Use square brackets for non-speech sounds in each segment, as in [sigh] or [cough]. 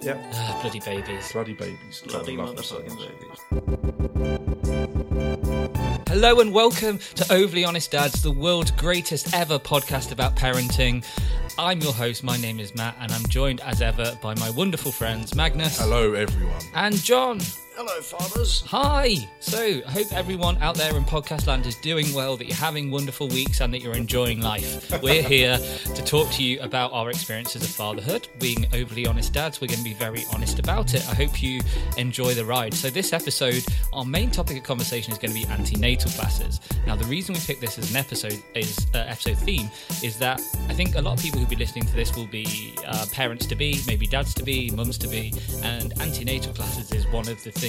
Yep. Ah, bloody babies. Bloody babies. Bloody I love them so motherfucking babies. Hello and welcome to Overly Honest Dads, the world's greatest ever podcast about parenting. I'm your host, my name is Matt, and I'm joined as ever by my wonderful friends Magnus Hello, everyone. and John. Hello, fathers. Hi! So, I hope everyone out there in podcast land is doing well, that you're having wonderful weeks, and that you're enjoying life. We're [laughs] here to talk to you about our experiences of fatherhood. Being overly honest dads, we're going to be very honest about it. I hope you enjoy the ride. So, this episode, our main topic of conversation is going to be antenatal classes. Now, the reason we picked this as an episode is uh, episode theme is that I think a lot of people who'll be listening to this will be uh, parents to be, maybe dads to be, mums to be, and antenatal classes is one of the things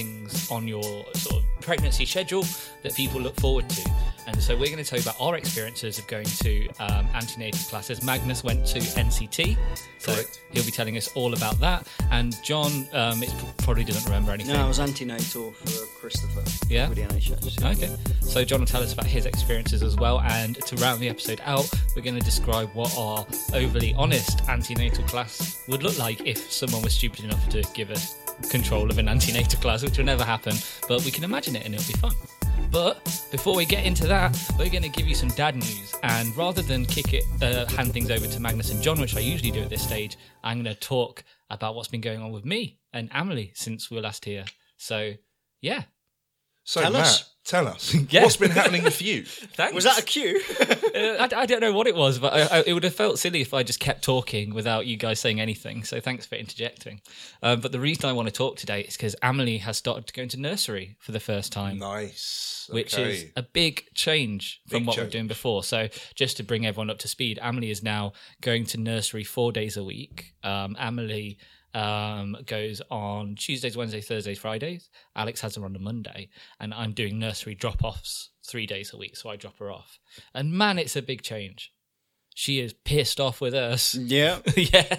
on your sort of pregnancy schedule that people look forward to. And so we're going to tell you about our experiences of going to um, antenatal classes. Magnus went to NCT, so Correct. he'll be telling us all about that. And John um, it probably doesn't remember anything. No, I was antenatal for Christopher. Yeah? With the NHS. Okay, so John will tell us about his experiences as well, and to round the episode out, we're going to describe what our overly honest antenatal class would look like if someone was stupid enough to give us control of an antenatal class, which will never happen, but we can imagine it and it'll be fun. But before we get into that, we're going to give you some dad news, and rather than kick it, uh, hand things over to Magnus and John, which I usually do at this stage, I'm going to talk about what's been going on with me and Emily since we were last here. So, yeah, So, Tell Matt, us. Tell us. [laughs] Yeah. What's been happening with you? [laughs] thanks. Was that a cue? Uh, I, I don't know what it was, but I, I, it would have felt silly if I just kept talking without you guys saying anything. So thanks for interjecting. Um, but the reason I want to talk today is because Amelie has started going to go into nursery for the first time, nice. which is a big change from Big what we we're doing before. So just to bring everyone up to speed, Amelie is now going to nursery four days a week. Um, Amelie um, goes on Tuesdays, Wednesdays, Thursdays, Fridays. Alex has her on a Monday, and I'm doing nursery drop offs three days a week, so I drop her off. And man, it's a big change. She is pissed off with us. yeah. [laughs] yeah,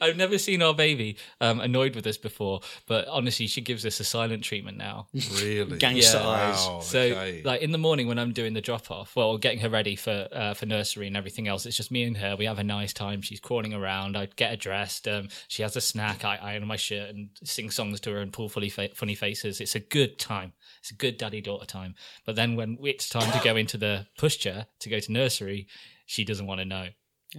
I've never seen our baby um, annoyed with us before, but honestly, she gives us a silent treatment now. [laughs] really Gangster Yeah. eyes. Wow, So, okay. like in the morning when I'm doing the drop off, well, getting her ready for uh, for nursery and everything else, it's just me and her. We have a nice time. She's crawling around. I get her dressed. Um, she has a snack. I iron my shirt and sing songs to her and pull funny fa- funny faces. It's a good time. It's a good daddy daughter time. But then when it's time to go into the pushchair to go to nursery, she doesn't want to know.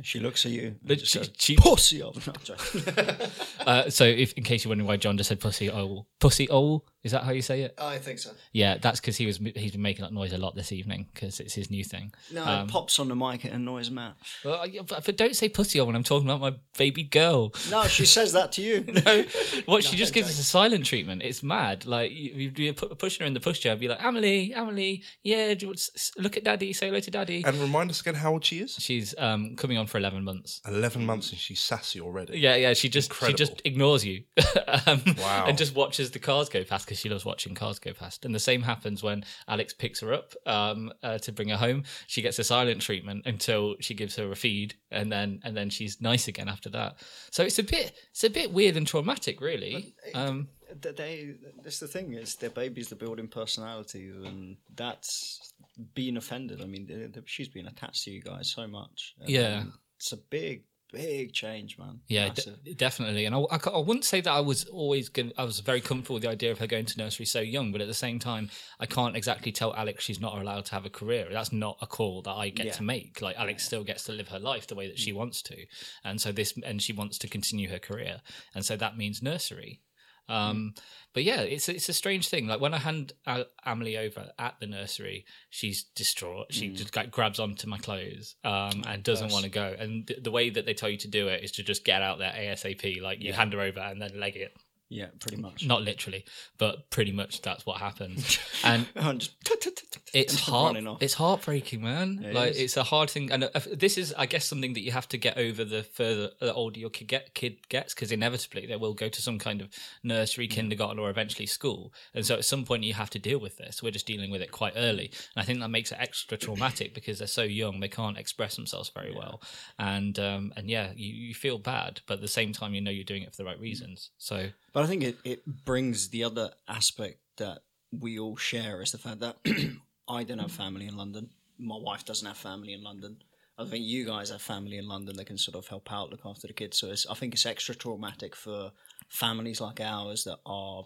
She looks at you. She- says, she- Pussy. Oh, no, [laughs] Uh, so, if in case you're wondering why John just said pussy owl, pussy owl is that how you say it? I think so. Yeah, that's because he was he's been making that noise a lot this evening because it's his new thing. No, Um, it pops on the mic. It annoys Matt. Well, but, but don't say pussy on when I'm talking about my baby girl. No, she [laughs] says that to you. No, what [laughs] she just gives us a silent treatment. It's mad. Like you, you'd be pushing her in the pushchair, and be like, "Emily, Emily, yeah, do you want to s- s- look at daddy, say hello to daddy." and remind us again how old she is. She's um coming on for eleven months. Eleven months and she's sassy already. Yeah, yeah. She just Incredible. she just ignores you, [laughs] um, Wow. and just watches the cars go past because she loves watching cars go past. And the same happens when Alex picks her up um, uh, to bring her home. She gets a silent treatment until she gives her a feed, and then and then she's nice again after that. So it's a bit it's a bit weird and traumatic, really. Um, they that's the thing is their babies the building personalities and that's being offended i mean she's been attached to you guys so much Yeah. it's a big big change man Yeah, d- definitely. And I, I, I wouldn't say that I was always good. I was very comfortable with the idea of her going to nursery so young, but at the same time, I can't exactly tell Alex she's not allowed to have a career. That's not a call that I get Yeah. to make. Like Alex still gets to live her life the way that she mm. wants to, and so this, and she wants to continue her career, and so that means nursery. Um, but yeah, it's it's a strange thing. Like when I hand Al- Emily over at the nursery, she's distraught. She just like grabs onto my clothes um, and doesn't want to go. And th- the way that they tell you to do it is to just get out there ASAP. Like you Yeah. hand her over and then leg it. Yeah pretty much. Not literally, but pretty much that's what happens. [laughs] and just [laughs] it's heart, it's heartbreaking man. It like is. it's a hard thing. And uh, this is i guess something that you have to get over the further the older your kid, get, kid gets because inevitably they will go to some kind of nursery kindergarten or eventually school. And so at some point you have to deal with this. We're just dealing with it quite early. And i think that makes it extra traumatic because they're so young they can't express themselves very well. And um and yeah you, you feel bad but at the same time you know you're doing it for the right reasons. So But I think it, it brings the other aspect that we all share is the fact that [clears throat] I don't have family in London. My wife doesn't have family in London. I think you guys have family in London that can sort of help out, look after the kids. So I think it's extra traumatic for families like ours that are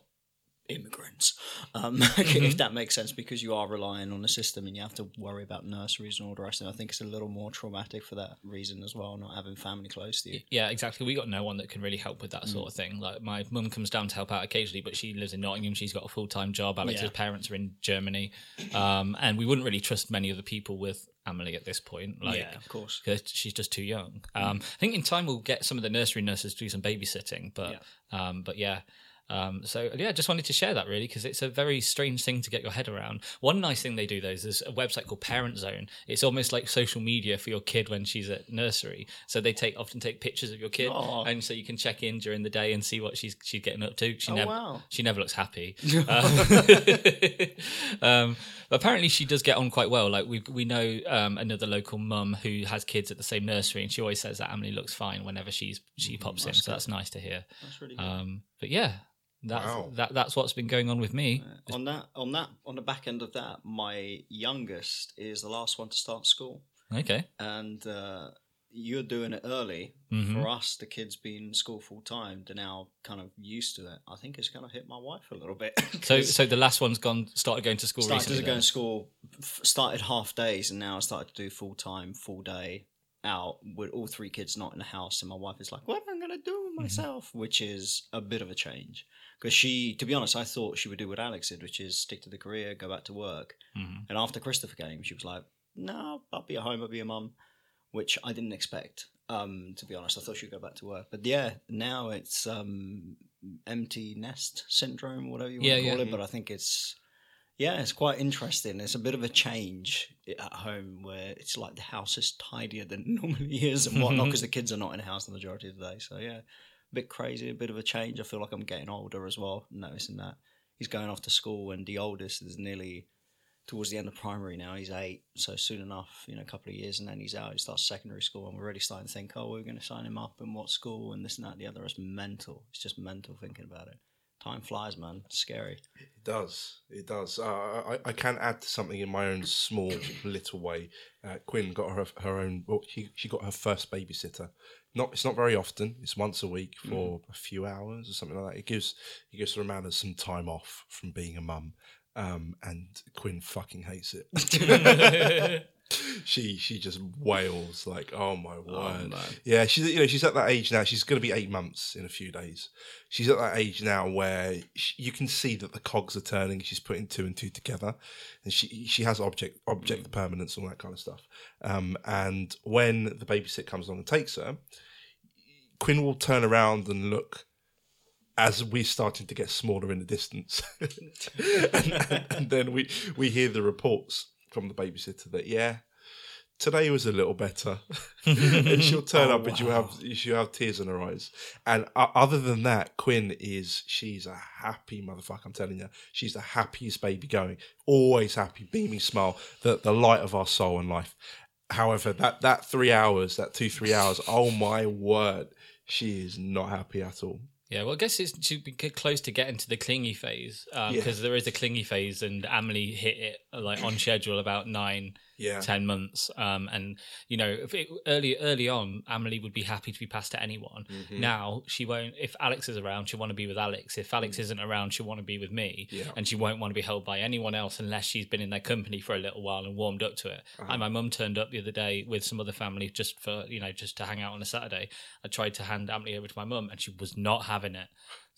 immigrants, um, [laughs] Mm-hmm. if that makes sense, because you are relying on the system and you have to worry about nurseries and all the rest. And I think it's a little more traumatic for that reason as well, not having family close to you. Yeah, exactly. We got no one that can really help with that Mm. sort of thing. Like my mum comes down to help out occasionally, but she lives in Nottingham. She's got a full time job. Alex's Yeah. parents are in Germany, um, and we wouldn't really trust many other people with Emily at this point. Like, yeah, of course. because she's just too young. Um, I think in time we'll get some of the nursery nurses to do some babysitting, but um, but yeah. Um, so yeah, just wanted to share that really because it's a very strange thing to get your head around. One nice thing they do though is there's a website called Parent Zone. It's almost like social media for your kid when she's at nursery. So they take often take pictures of your kid, Aw. and so you can check in during the day and see what she's she's getting up to. She Oh, never wow. she never looks happy. [laughs] [laughs] um, um, apparently she does get on quite well. Like we we know um, another local mum who has kids at the same nursery, and she always says that Emily looks fine whenever she's she pops in. So that's nice to hear. That's really good. Um, but yeah, that's Wow. that that's what's been going on with me. on that, on that, on the back end of that, my youngest is the last one to start school. Okay. and uh, you're doing it early. Mhm. For us, the kids being in school full time, they're now kind of used to it. I think it's going to hit my wife a little bit. [laughs] so, so the last one's gone started going to school started recently. to go to school, started half days, and now I started to do full time, full day out with all three kids not in the house. And my wife is like, "What am I going to do Mm-hmm. with myself?" Which is a bit of a change because she, to be honest, I thought she would do what Alex did, which is stick to the career, go back to work. Mhm. And after Christopher came, she was like, "No, I'll be at home. I'll be a mum," which I didn't expect. Um, to be honest, I thought she'd go back to work. But yeah, now it's um, empty nest syndrome, whatever you want Yeah, to call yeah. it. But I think it's yeah, it's quite interesting. It's a bit of a change eh, at home where it's like the house is tidier than [laughs] it normally is and whatnot [laughs] because the kids are not in the house the majority of the day. So yeah, a bit crazy, a bit of a change. I feel like I'm getting older as well, noticing that he's going off to school and the oldest is nearly towards the end of primary now. He's eight, so soon enough, you know, a couple of years and then he's out. He starts secondary school, and we're already starting to think, oh, we're going to sign him up in what school and this and that and the other. It's mental. It's just mental thinking about it. Time flies, man. It's scary. It does. It does. Uh, I, I can add to something in my own small [coughs] little way. Uh, Quinn got her her own. Well, she she got her first babysitter. Not it's not very often. It's once a week for a few hours or something like that. It gives it gives Romana some time off from being a mum. Um, and Quinn fucking hates it. [laughs] [laughs] she she just wails like, oh my word. man. Yeah, she's you know she's at that age now. She's going to be eight months in a few days. She's at that age now where she, you can see that the cogs are turning. She's putting two and two together, and she she has object object permanence all that kind of stuff. Um, and when the babysit comes along and takes her, Quinn will turn around and look as we're starting to get smaller in the distance, [laughs] and, and then we we hear the reports from the babysitter that yeah today was a little better. [laughs] and she'll turn Oh, up and she'll have she'll have tears in her eyes. And uh, other than that, Quinn is she's a happy motherfucker. I'm telling you, she's the happiest baby going. Always happy, beaming smile, the the light of our soul and life. However, that that three hours, that two three hours, oh my word, she is not happy at all. Yeah, well, I guess it's should be close to getting to the clingy phase because Yeah. there is a clingy phase, and Emily hit it like on schedule about nine, Yeah. ten months. Um, and you know, if it, early early on, Emily would be happy to be passed to anyone. Mm-hmm. Now she won't. If Alex is around, she'll want to be with Alex. If Alex isn't around, she'll want to be with me. Yeah. And she won't want to be held by anyone else unless she's been in their company for a little while and warmed up to it. Uh-huh. And my mum turned up the other day with some other family just for you know just to hang out on a Saturday. I tried to hand Emily over to my mum, and she was not having it.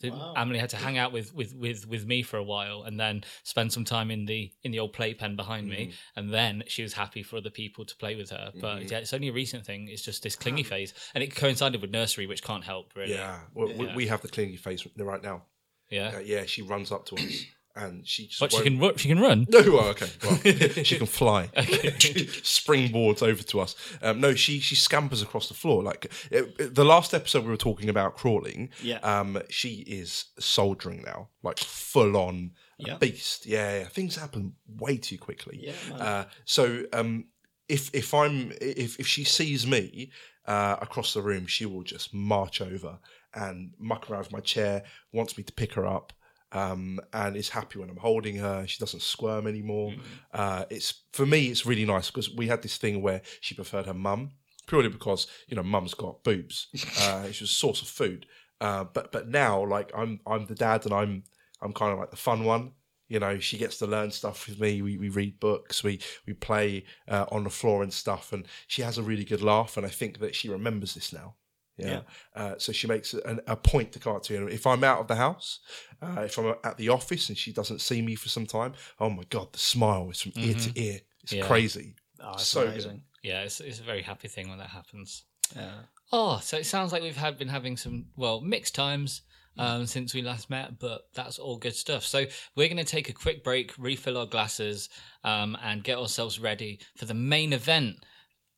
So Wow. Emily had to hang out with, with, with, with me for a while and then spend some time in the in the old playpen behind Mm-hmm. me, and then she was happy for other people to play with her. But yeah, it's only a recent thing. It's just this clingy phase, and it coincided with nursery, which can't help really. Yeah. Well, we- Yeah. We have the clingy phase right now. yeah. Uh, yeah, she runs up to us and she just But she won't- can ru- she can run. [laughs] No, well, okay. Well, [laughs] she can fly. [laughs] Springboards over to us. Um, no, she she scampers across the floor. Like it, it- the last episode, we were talking about crawling. Yeah. Um, she is soldiering now, like full on Yeah. beast. Yeah, yeah. Things happen way too quickly. Yeah. Uh, so um, if if I'm if if she sees me uh, across the room, she will just march over and muck around with my chair. Wants me to pick her up. Um, and is happy when I'm holding her. She doesn't squirm anymore. Mm-hmm. Uh, it's for me, it's really nice because we had this thing where she preferred her mum purely because you know mum's got boobs. [laughs] Uh, she was a source of food. Uh, but but now like I'm I'm the dad and I'm I'm kind of like the fun one. You know, she gets to learn stuff with me. We, we read books, we we play uh, on the floor and stuff, and she has a really good laugh. And I think that she remembers this now. Yeah. Uh, so she makes a, a point to come up to me. If I'm out of the house, uh, if I'm at the office and she doesn't see me for some time, oh my god, the smile is from ear to ear. It's Yeah. crazy. Oh, it's So good. Yeah, it's, it's a very happy thing when that happens. Yeah. Oh, so it sounds like we've had been having some well mixed times um, since we last met, but that's all good stuff. So we're going to take a quick break, refill our glasses, um, and get ourselves ready for the main event,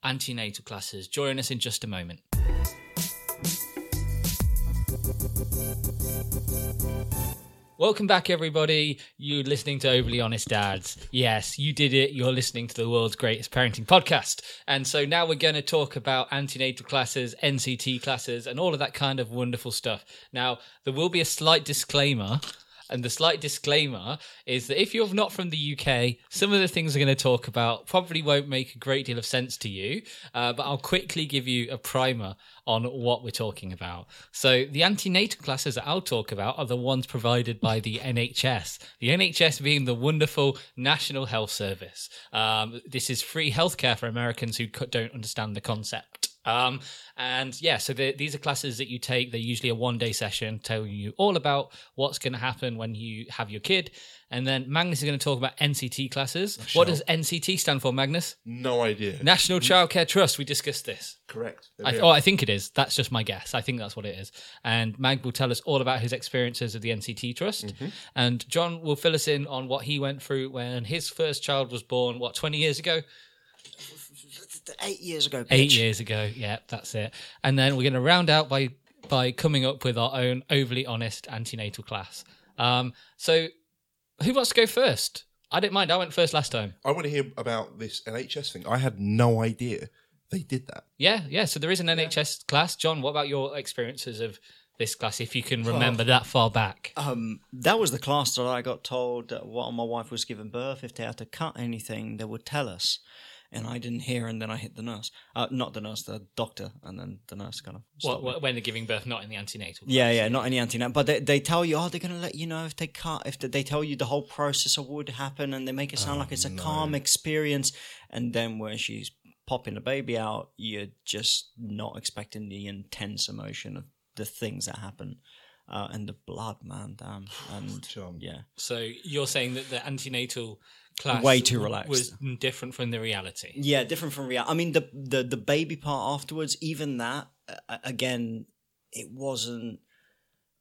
antenatal classes. Join us in just a moment. Welcome back, everybody. You're listening to Overly Honest Dads. Yes, you did it. You're listening to the world's greatest parenting podcast. And so now we're going to talk about antenatal classes, NCT classes, and all of that kind of wonderful stuff. Now, there will be a slight disclaimer. And the slight disclaimer is that if you're not from the UK, some of the things we're going to talk about probably won't make a great deal of sense to you. Uh, but I'll quickly give you a primer on what we're talking about. So, the antenatal classes that I'll talk about are the ones provided by the NHS. The NHS being the wonderful National Health Service. Um, this is free healthcare for Americans who don't understand the concept. Um, and yeah, so the, these are classes that you take. They're usually a one day session telling you all about what's going to happen when you have your kid. And then Magnus is going to talk about NCT classes. What does NCT stand for, Magnus? No idea. National Childcare Trust. We discussed this. Correct. I, oh. I think it is. That's just my guess. I think that's what it is. And Mag will tell us all about his experiences of the NCT Trust. Mm-hmm. And John will fill us in on what he went through when his first child was born, what, 20 years ago? Eight years ago. Bitch. Eight years ago. Yeah, that's it. And then we're going to round out by by coming up with our own overly honest antenatal class. Um, so, who wants to go first? I didn't mind. I went first last time. I want to hear about this NHS thing. I had no idea they did that. Yeah, yeah. So there is an NHS class. John, what about your experiences of this class, if you can remember that far back? Um, that was the class that I got told that while my wife was giving birth, if they had to cut anything, they would tell us. And I didn't hear, and then I hit the nurse. Uh, not the nurse, the doctor, and then the nurse kind of. What, stopped when they're giving birth, not in the antenatal. Yeah, yeah, not in the antenatal, but they, they tell you, oh, they're gonna let you know if they cut, if they, they tell you the whole process of what would happen, and they make it sound like it's a calm experience, and then when she's popping the baby out, you're just not expecting the intense emotion of the things that happen, uh, and the blood, man, damn, [sighs] and John. yeah, So you're saying that the antenatal class Way too relaxed. was different from the reality. yeah, different from reality. I mean, the the the baby part afterwards, even that, uh, again, it wasn't.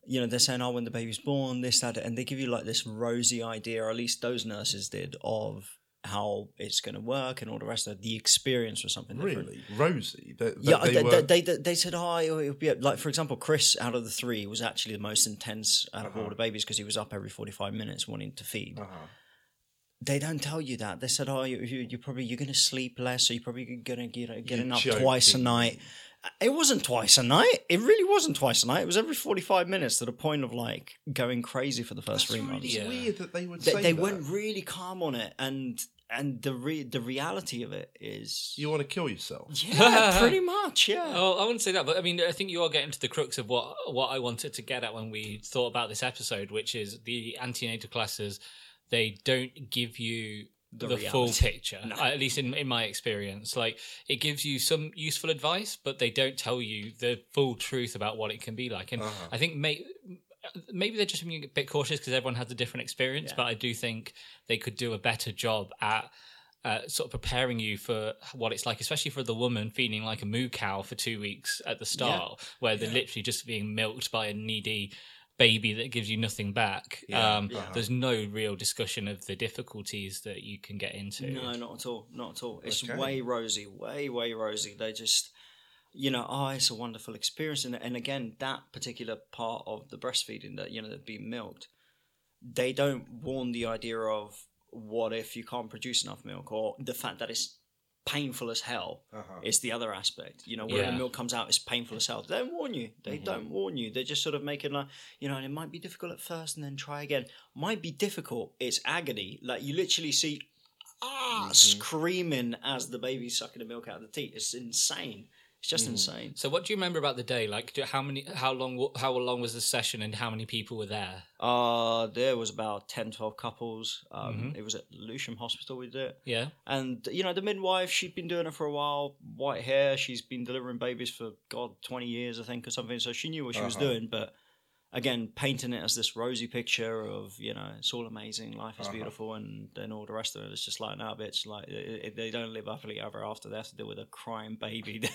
You know, they're saying, "Oh, when the baby's born, this, that," and they give you like this rosy idea, or at least those nurses did, of how it's going to work and all the rest of it. The experience was something different. Really, Rosie. They, they, Yeah, they they, were. they, they, they said, oh, it would be like, for example, Chris out of the three was actually the most intense out of all the babies because he was up every 45 minutes wanting to feed. Uh-huh. They don't tell you that. They said, oh, you, you, you're probably, uh, you're going to sleep less, so you're probably going to get, getting up twice a night. Uh, it wasn't twice a night. It really wasn't twice a night. It was every 45 minutes to the point of like going crazy for the first That's three really months. Yeah. weird that they would They, say they that. went really calm on it. And, and the re- the reality of it is, You want to kill yourself? yeah, [laughs] pretty much, yeah. Oh, I wouldn't say that, but I mean, I think you are getting to the crux of what what I wanted to get at when we thought about this episode, which is the antenatal classes. They don't give you the, The full picture, [laughs] at least in in my experience. Like it gives you some useful advice, but they don't tell you the full truth about what it can be like. And Uh-huh. I think may, maybe they're just being a bit cautious because everyone has a different experience. Yeah. But I do think they could do a better job at uh, sort of preparing you for what it's like, especially for the woman feeling like a moo cow for two weeks at the start, where they're literally just being milked by a needy baby that gives you nothing back. Yeah, um, yeah. There's no real discussion of the difficulties that you can get into. No, not at all. Not at all. It's Okay. way rosy, way, way rosy. They just, you know, oh, it's a wonderful experience. And, and again, that particular part of the breastfeeding that, you know, that being milked, they don't warn the idea of what if you can't produce enough milk or the fact that it's painful as hell. Uh-huh. It's the other aspect. You know, where Yeah. the milk comes out it's painful as hell. They don't warn you. They Mhm. don't warn you. They're just sort of making like, you know, and it might be difficult at first and then try again. Might be difficult. It's agony. Like you literally see ah Mhm. screaming as the baby's sucking the milk out of the teat. It's insane. It's just Mhm. insane. So, what do you remember about the day? Like, do, how many, how long, how long was the session, and how many people were there? Uh, there was about 10, 12 couples. Um, Mhm. It was at Lewisham Hospital we did it. Yeah, And, you know, the midwife, she'd been doing it for a while. White hair. She's been delivering babies for, God, 20 years, I think, or something. So she knew what she was Uh-huh. doing. But again, painting it as this rosy picture of, you know, it's all amazing. Life is Uh-huh. beautiful. And then all the rest of it is just like, no, bitch. Like, it, it- they don't live happily ever after. They have to deal with a crying baby [laughs] that,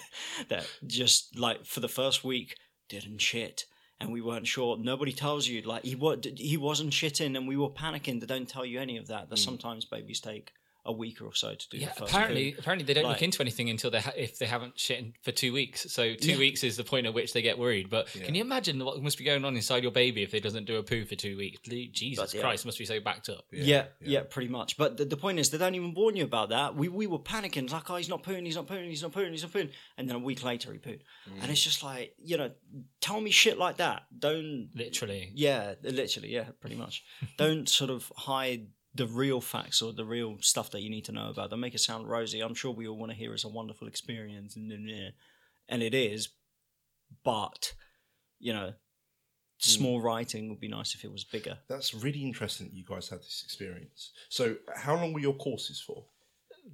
that just, like, for the first week didn't shit and we weren't sure. Nobody tells you like he what he wasn't shitting, and we were panicking. They don't tell you any of that. That Mm. sometimes babies take a week or so to do. yeah. the first Apparently, poo. apparently they don't Like- look into anything until they ha- if they haven't shit for two weeks. So two Yeah. weeks is the point at which they get worried. But Yeah. can you imagine what must be going on inside your baby if it doesn't do a poo for two weeks? Jesus But, yeah. Christ, must be so backed up. Yeah, yeah, pretty much. But the, the point is, they don't even warn you about that. We we were panicking, it's like, oh, he's not pooing, he's not pooing, he's not pooing, he's not pooing, and then a week later he pooed, Mm. and it's just like, you know, tell me shit like that. Don't Literally. Yeah, literally, yeah, pretty much. [laughs] Don't sort of hide the real facts or the real stuff that you need to know about. Don't make it sound rosy. I'm sure we all want to hear it's a wonderful experience, and and it is, but you know, hmm. small writing would be nice if it was bigger. That's really interesting that you guys had this experience. So, how long were your courses for?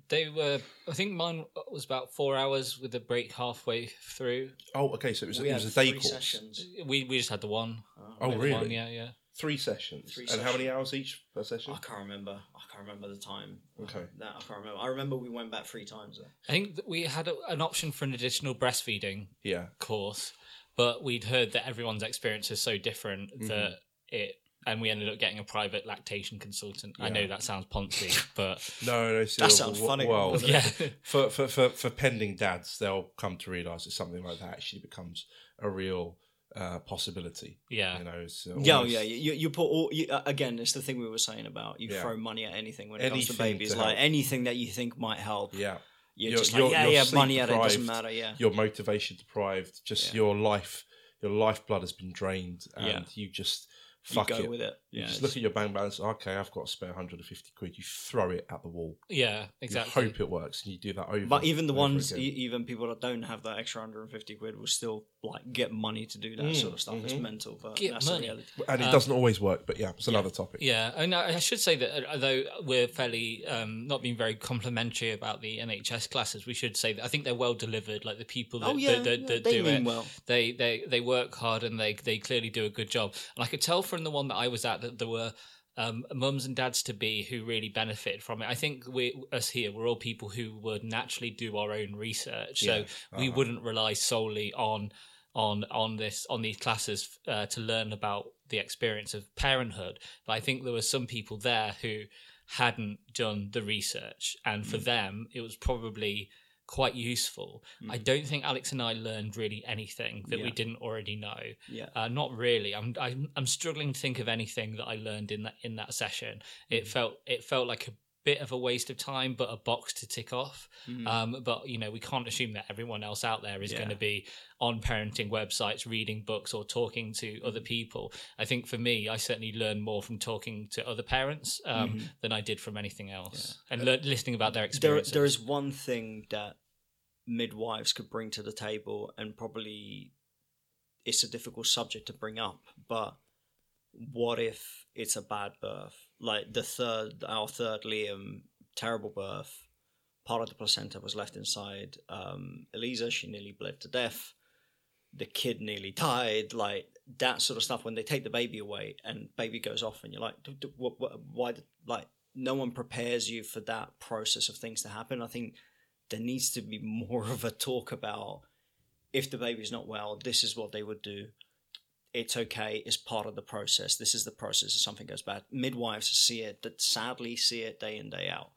They were. I think mine was about four hours with a break halfway through. Oh, okay. So it was, it was a day three course. sessions. We we just had the one. Oh, We had the really? one, yeah, yeah. Three sessions. Three and how many hours each per session? I can't remember. I can't remember the time. Okay. That I can't remember. I remember we went back three times. Though. I think that we had a, an option for an additional breastfeeding Yeah. course, but we'd heard that everyone's experience is so different Mm-hmm. that it. And we ended up getting a private lactation consultant. I know that sounds poncy, [laughs] but No, no. Still, sounds w- funny. Well, doesn't [laughs] yeah, for, for, for, for pending dads, they'll come to realise that something like that actually becomes a real uh, possibility. yeah. You know, it's Yeah, almost- yeah. You, you put all you, again. It's the thing we were saying about you Yeah. throw money at anything when it comes to babies. to like help. anything that you think might help. Yeah. You're, You're- just you're- like, yeah, you're yeah, sleep money at it doesn't matter. Yeah, Your motivation deprived, just Yeah. your life, your lifeblood has been drained, and Yeah. you just you fuck go it. with it. You Yeah, just it's- look at your bank balance. Okay, I've got a spare 150 quid. You throw it at the wall. yeah, You exactly. hope it works, and you do that over. But even the over ones, again. e- even people that don't have that extra 150 quid will still like get money to do that Mm, sort of stuff. It's mhm. mental, but Get that's money. reality. and it um, doesn't always work. But yeah, it's another topic. Yeah, and I I should say that uh, although we're fairly um, not being very complimentary about the NHS classes, we should say that I think they're well delivered. Like the people that, Oh yeah, that, that, yeah, that they do mean it, well. they, they they work hard and they they clearly do a good job. And I could tell from the one that I was at that there were um, mums and dads to be who really benefited from it. I think we us here we're all people who would naturally do our own research, so Yeah, we uh-huh. wouldn't rely solely on on on this on these classes uh, to learn about the experience of parenthood. But I think there were some people there who hadn't done the research, and for Mm. them it was probably quite useful. I Mm. don't think Alex and I learned really anything that we didn't already know. Yeah. Uh, not really. I'm, I'm I'm struggling to think of anything that I learned in that in that session. It felt it felt like a bit of a waste of time, but a box to tick off. Mhm. Um, but you know, we can't assume that everyone else out there is Yeah. going to be on parenting websites, reading books, or talking to other Mm-hmm. people. I think for me, I certainly learned more from talking to other parents um, Mhm. than I did from anything else, and lear- listening about their there, experiences. there is one thing that midwives could bring to the table, and probably it's a difficult subject to bring up. But what if it's a bad birth? Like the third, our third Liam, terrible birth. Part of the placenta was left inside. Um, Eliza, she nearly bled to death. The kid nearly died. Like that sort of stuff. When they take the baby away and baby goes off, and you're like, "D- d- what, what, why? Like no one prepares you for that process of things to happen. I think there needs to be more [laughs] of a talk about if the baby's not well, this is what they would do. It's okay. It's part of the process. This is the process if something goes bad. Midwives see it, that sadly see it day in, day out.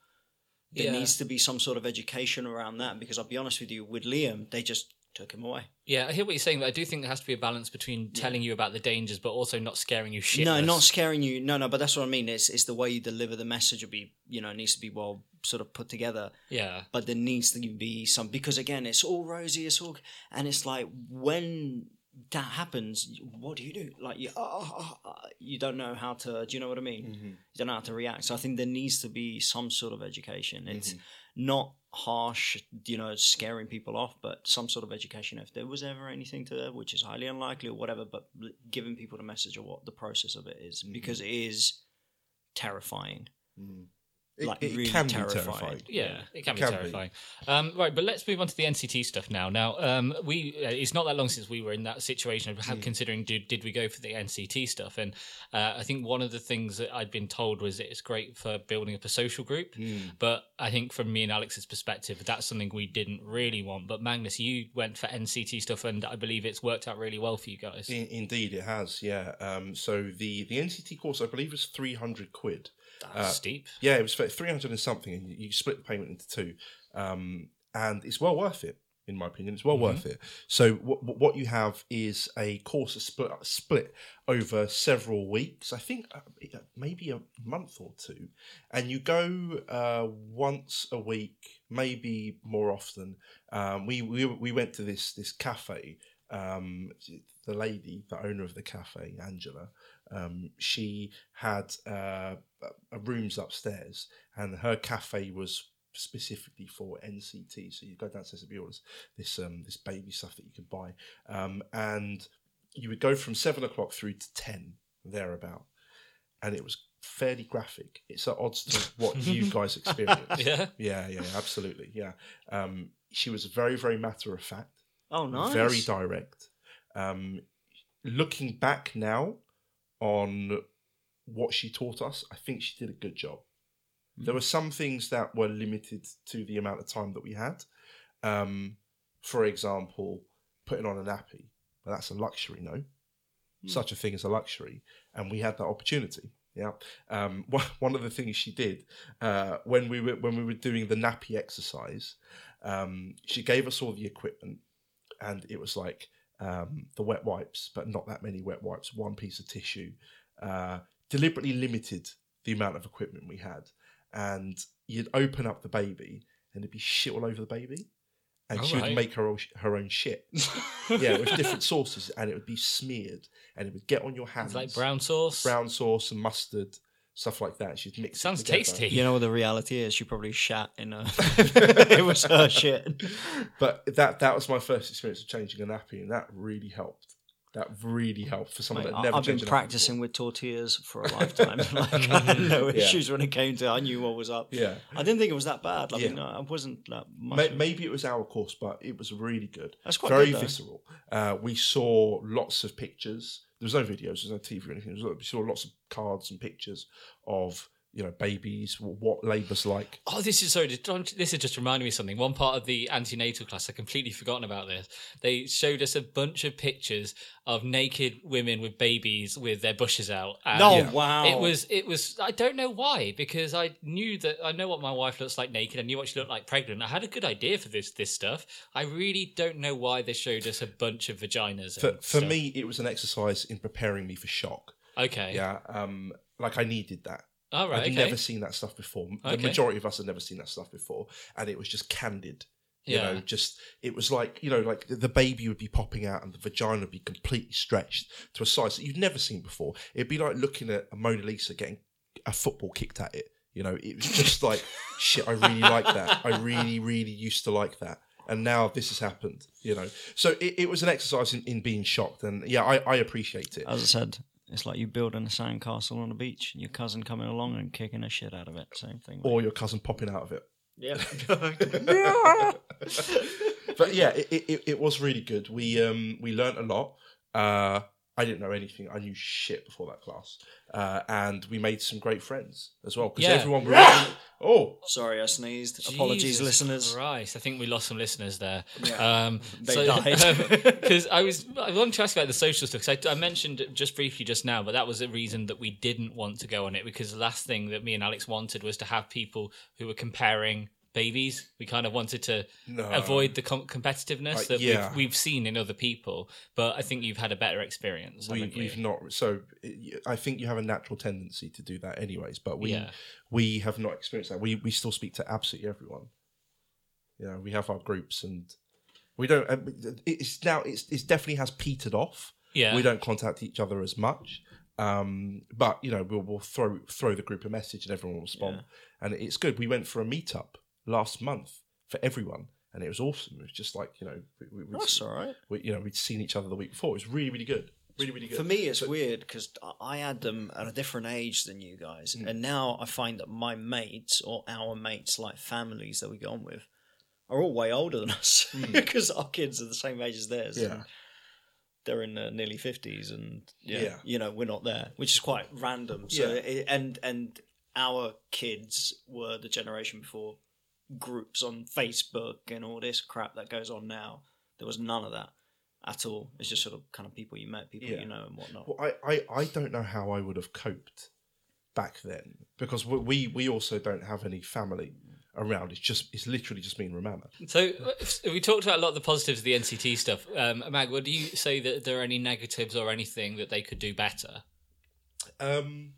There Yeah. needs to be some sort of education around that because I'll be honest with you, with Liam, they just took him away. Yeah, I hear what you're saying, but I do think there has to be a balance between telling you about the dangers, but also not scaring you shit. No, not scaring you. No, no, but that's what I mean. It's it's the way you deliver the message will be, you know, it needs to be well sort of put together. Yeah. But there needs to be some because again, it's all rosy, it's all, and it's like when that happens, what do you do? Like you, oh, oh, oh, you don't know how to. Do you know what I mean? Mm-hmm. You don't know how to react. So I think there needs to be some sort of education. It's Mm-hmm. not harsh, you know, scaring people off, but some sort of education. If there was ever anything to there, which is highly unlikely or whatever, but giving people the message of what the process of it is, Mm-hmm. because it is terrifying. It, Like, it really can be terrifying. terrifying. Yeah, it can be Can be. terrifying. Um, right, but let's move on to the NCT stuff now. Now, um, we uh, it's not that long since we were in that situation of considering did, did we go for the NCT stuff, and uh, I think one of the things that I'd been told was that it's great for building up a social group, Hmm. but I think from me and Alex's perspective, that's something we didn't really want. But Magnus, you went for NCT stuff, and I believe it's worked out really well for you guys. In, indeed, it has. Yeah. Um, so the the NCT course, I believe, was three hundred quid. That's steep. Yeah, it was for three hundred and something, and you split the payment into two, um, and it's well worth it. In my opinion, it's well worth it. So what what you have is a course split split over several weeks. I think uh, maybe a month or two, and you go uh, once a week, maybe more often. Um, we, we we went to this this cafe. Um, the lady, the owner of the cafe, Angela, um, she had uh, a- a rooms upstairs, and her cafe was specifically for NCT. So you go downstairs and be all this this, um, this baby stuff that you could buy, um, and you would go from seven o'clock through to ten thereabout, and it was fairly graphic. It's at odds to what [laughs] you guys experienced. Yeah. yeah, yeah, absolutely, yeah. Um, she was very, very matter of fact Oh, nice. very direct. Um, looking back now on what she taught us, I think she did a good job. There were some things that were limited to the amount of time that we had. Um, for example, putting on a nappy, but that's a luxury, no? Such a thing as a luxury, and we had that opportunity. Yeah. Um, [laughs] one one of the things she did uh, when we were when we were doing the nappy exercise, um, she gave us all the equipment, and it was like um, the wet wipes, but not that many wet wipes. One piece of tissue. Uh, deliberately limited the amount of equipment we had, and you'd open up the baby, and it'd be shit all over the baby, and she would Alright. make her own, her own shit. [laughs] yeah, with different sauces, and it would be smeared, and it would get on your hands. It's like brown sauce. brown sauce and mustard, stuff like that. She'd mix. it Sounds tasty. You know what the reality is? She probably shat in a. [laughs] [laughs] it was her shit. But that that was my first experience of changing a nappy, and that really helped. That really helped for someone Mate, that never I've been changed a nappy practicing with tortillas for a lifetime. [laughs] like, I had no Yeah. issues when it came to. I knew what was up. Yeah. I didn't think it was that bad. I Yeah. mean, I wasn't that much. Maybe it was our course, but it was really good. That's quite very good, though. visceral. Uh, we saw lots of pictures. There was no videos, there was no TV or anything. There We saw lots of cards and pictures of you know babies, what labour's like. Oh, this is sorry. This is just reminding me of something. One part of the antenatal class, I completely forgotten about this. They showed us a bunch of pictures of naked women with babies with their bushes out. and no, Yeah. wow. It was. It was. I don't know why because I knew that I know what my wife looks like naked. I knew what she looked like pregnant. I had a good idea for this this stuff. I really don't know why they showed us a bunch of vaginas. For for stuff. me, it was an exercise in preparing me for shock. okay. Yeah, um, like I needed that. All right. I'd okay. never seen that stuff before. The Okay. majority of us had never seen that stuff before, and it was just candid. You Yeah. know, just it was like you know, like the baby would be popping out and the vagina would be completely stretched to a size that you've never seen before. It'd be like looking at a Mona Lisa getting a football kicked at it. You know, it was just like [laughs] shit. I really like that. I really, really used to like that. And now this has happened, you know. So it, it was an exercise in, in being shocked, and yeah, I, I appreciate it. As I said, it's like you building a sandcastle on the beach and your cousin coming along and kicking a shit out of it. Same thing. Or your cousin popping out of it. yeah. [laughs] but yeah, it, it, it was really good. We um we learnt a lot. Uh, I didn't know anything. I knew shit before that class, uh, and we made some great friends as well. Because Yeah. everyone was oh Sorry, I sneezed. Apologies, listeners. Christ, I think we lost some listeners there. Yeah. Um, They died. [laughs] Because I was, I wanted to ask about the social stuff. Because I, I mentioned it just briefly just now, but that was the reason that we didn't want to go on it. Because the last thing that me and Alex wanted was to have people who were comparing babies. We kind of wanted to No. avoid the com- competitiveness Like, that yeah. we've, we've seen in other people. But I think you've had a better experience. we, we've not so i think you have a natural tendency to do that anyways but we Yeah. we have not experienced that we we still speak to absolutely everyone you know we have our groups and we don't uh, it's now it's it's definitely has petered off Yeah. we don't contact each other as much um but you know we'll, we'll throw throw the group a message and everyone will respond and it's good we went for a meetup last month for everyone and it was awesome it was just like you know we, we, That's all right. we, you know we'd seen each other the week before it was really really good really really good For me, it's weird because I had them at a different age than you guys, Mm. and now I find that my mates or our mates, like families that we go on with, are all way older than [laughs] us because our kids are the same age as theirs. Mm. Yeah. and they're in their nearly fifties, and yeah, Yeah. you know, we're not there, which is quite random. So, Yeah. it, and and our kids were the generation before groups on Facebook and all this crap that goes on now. There was none of that at all. It's just sort of kind of people you met, people Yeah. you know, and whatnot. Well, I, I, I don't know how I would have coped back then because we we, we also don't have any family around. It's just it's literally just me and Romana. So we talked about a lot of the positives of the NCT stuff. Um, Mag, would you say that there are any negatives or anything that they could do better? Um,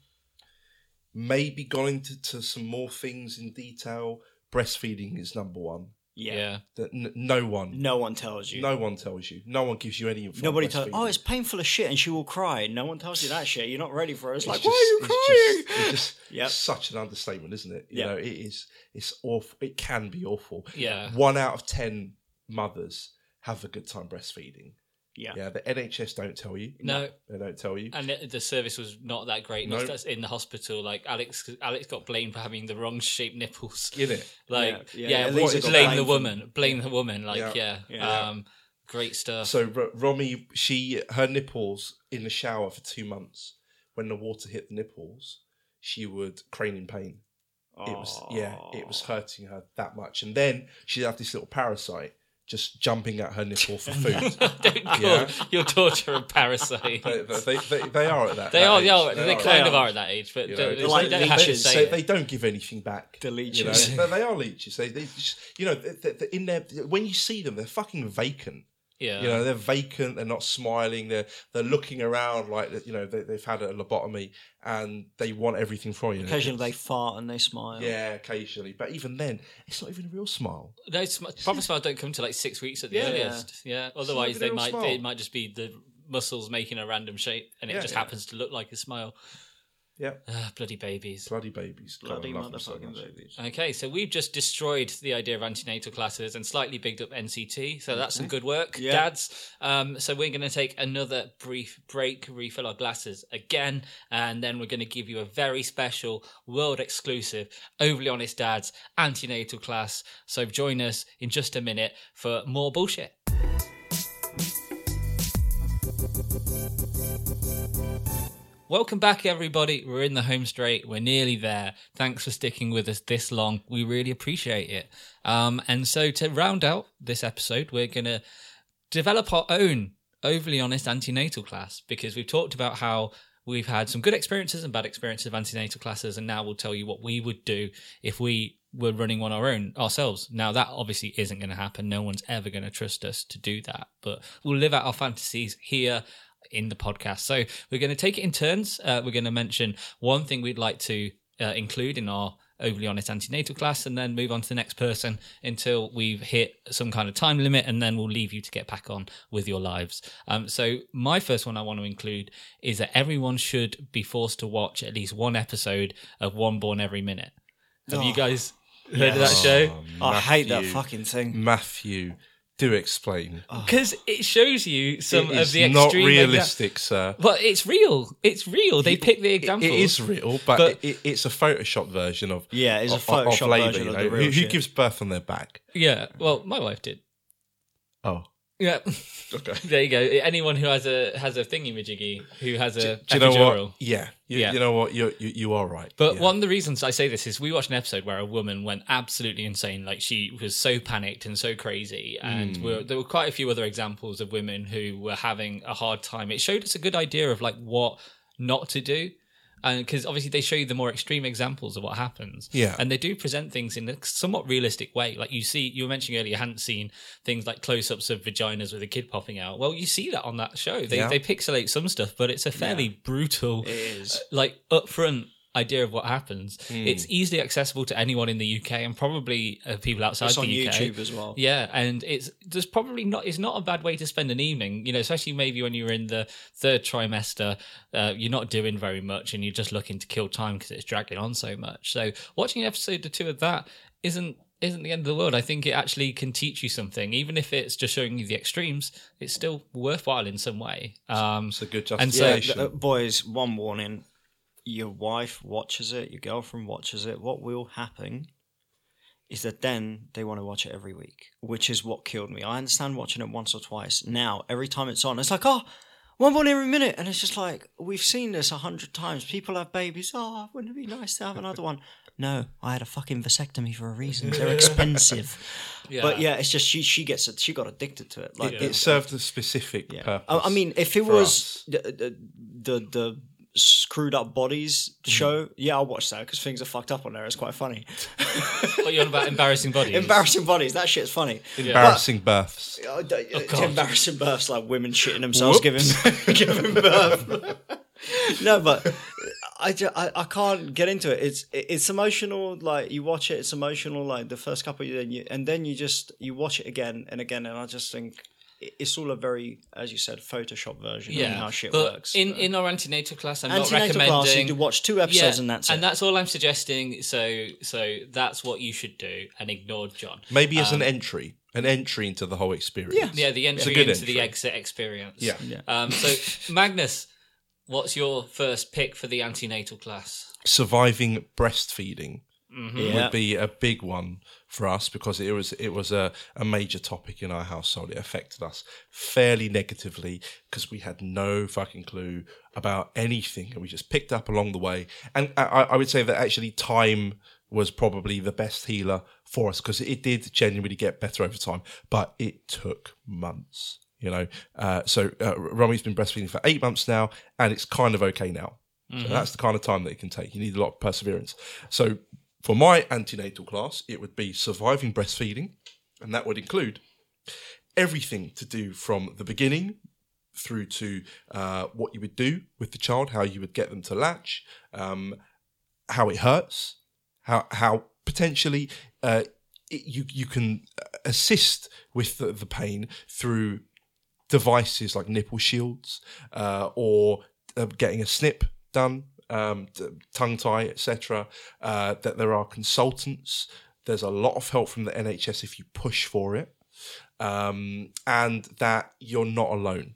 maybe gone into to some more things in detail. Breastfeeding is number one. Yeah. That n- no one, No one tells you. no one tells you. No one gives you any info. on Nobody tells. breastfeeding. Oh, it's painful as shit, and she will cry. No one tells you that shit. You're not ready for it. It's, It's like, just- why are you it's crying? just- it's just [laughs] Yep. such an understatement, isn't it? You Yeah. know, it is. It's awful. It can be awful. Yeah. One out of ten mothers have a good time breastfeeding. Yeah. Yeah, the NHS don't tell you. No. they don't tell you. And the, the service was not that great. No. Not that's in the hospital. Like Alex, Alex got blamed for having the wrong shaped nipples. [laughs] In it. [laughs] Like, Yeah, yeah, yeah, at what- least blame the for- woman. Blame the woman. Like, Yeah. yeah, Yeah. Um, great stuff. So R- Romy, she her nipples in the shower for two months. When the water hit the nipples, she would crane in pain. It was yeah, it was hurting her that much. And then she'd have this little parasite just jumping at her nipple for [laughs] food. [laughs] Don't call Yeah. your daughter a parasite. they, they, they, they are at that. They that are, age. they, are, they, are kind at of that are at that age, but You they, know, they like don't have to say they, it. they don't give anything back. The You know, leeches. they, they are leeches. They, they just, you know, they, they, in their when you see them, they're fucking vacant. Yeah, You know, they're vacant. They're not smiling. They're they're looking around like you know they, they've had a lobotomy and they want everything from you. Occasionally they fart and they smile. yeah, occasionally, but even then, it's not even a real smile. no, sm- proper smiles don't come to like six weeks at the Yeah. earliest. Yeah, otherwise they might smile. it might just be the muscles making a random shape, and it Yeah, just yeah. happens to look like a smile. Yeah, Ah, bloody babies. bloody babies, Bloody love them so motherfucking babies. Okay, so we've just destroyed the idea of antenatal classes and slightly bigged up NCT. So that's some good work, Yeah. dads. Um, so we're going to take another brief break, refill our glasses again, and then we're going to give you a very special, world exclusive, overly honest dads antenatal class. So join us in just a minute for more bullshit. Welcome back, everybody. We're in the home straight. We're nearly there. Thanks for sticking with us this long. We really appreciate it. Um, and so, to round out this episode, we're going to develop our own overly honest antenatal class because we've talked about how we've had some good experiences and bad experiences of antenatal classes, and now we'll tell you what we would do if we were running one our own ourselves. Now, that obviously isn't going to happen. No one's ever going to trust us to do that, but we'll live out our fantasies here in the podcast. So we're going to take it in turns. Uh, we're going to mention one thing we'd like to uh, include in our overly honest antenatal class and then move on to the next person until we've hit some kind of time limit and then we'll leave you to get back on with your lives. Um, so my first one I want to include is that everyone should be forced to watch at least one episode of One Born Every Minute. Have you Oh. guys heard of that show? I hate that fucking thing. Matthew, do explain. Ah. Because it shows you some It of is the not extreme realistic, sir. But it's real. It's real. They pick the It- examples. it is real, but, But- it, it's a Photoshop version of Yeah, it's a of- Photoshop of labour, version you of the real who, who shit. gives birth on their back? Yeah. Well, my wife did. Oh, Yeah. okay. [laughs] there you go. Anyone who has a has a thingy majiggy who has a Do you know what? Yeah, you, Yeah. you know what? You you, you are right. But yeah. one of the reasons I say this is we watched an episode where a woman went absolutely insane. Like she was so panicked and so crazy. And Hmm. we're, there were quite a few other examples of women who were having a hard time. It showed us a good idea of like what not to do. Because obviously they show you the more extreme examples of what happens. Yeah. and they do present things in a somewhat realistic way. Like you see, you were mentioning earlier, you hadn't seen things like close-ups of vaginas with a kid popping out. Well, you see that on that show. They Yeah. they pixelate some stuff, but it's a fairly brutal, It is. Uh, like upfront idea of what happens. Hmm. It's easily accessible to anyone in the UK and probably uh, people outside It's the on UK. YouTube as well. Yeah, and it's there's probably not it's not a bad way to spend an evening, you know, especially maybe when you're in the third trimester, uh, you're not doing very much and you're just looking to kill time because it's dragging on so much. So watching an episode or two of that isn't isn't the end of the world. I think it actually can teach you something, even if it's just showing you the extremes. It's still worthwhile in some way. Um, It's a good And so- Yeah, th- uh, boys, one warning. Your wife watches it, your girlfriend watches it. What will happen is that then they want to watch it every week, which is what killed me. I understand watching it once or twice. Now, every time it's on, it's like, oh, One Born Every Minute. And it's just like, we've seen this a hundred times. People have babies. Oh, wouldn't it be nice to have another one? No, I had a fucking vasectomy for a reason. [laughs] They're expensive. yeah. But yeah, it's just she she gets it. She got addicted to it. Like Yeah. the- it served a specific yeah. purpose. I, I mean, if it was the, the the the screwed up bodies Mm-hmm. show, yeah, I'll watch that because things are fucked up on there. It's quite funny. what you're on about embarrassing bodies. Embarrassing bodies, that shit's funny. embarrassing births. Uh, d- God. embarrassing births, like women shitting themselves Whoops. giving [laughs] giving birth. no, but I, ju- I I can't get into it. It's it's emotional. Like you watch it, it's emotional. Like the first couple, of, and you and then you just you watch it again and again, and I just think it- it's all a very, as you said, Photoshop version yeah, of how shit but works. in but- in our antenatal class, I'm not recommending. class, you do watch two episodes and that's it. and that's all I'm suggesting. So, so that's what you should do, and ignore John. Maybe as an entry, an entry into the whole experience. Yeah. Yeah, the entry good into the exit experience. Yeah. Yeah. Um, so, [laughs] Magnus, what's your first pick for the antenatal class? Surviving breastfeeding yeah. would be a big one for us because it was it was a, a major topic in our household. It affected us fairly negatively because we had no fucking clue about anything and we just picked up along the way. And I, I would say that actually time was probably the best healer for us because it did genuinely get better over time, but it took months. You know, uh, so uh, Romy's been breastfeeding for eight months now, and it's kind of okay now. So that's the kind of time that it can take. You need a lot of perseverance. So for my antenatal class, it would be surviving breastfeeding, and that would include everything to do from the beginning through to uh, what you would do with the child, how you would get them to latch, um, how it hurts, how how potentially uh, it, you you can assist with the, the pain through devices like nipple shields uh, or uh, getting a snip done, um, tongue tie, etc. Uh, that there are consultants. There's a lot of help from the NHS if you push for it, um, and that you're not alone.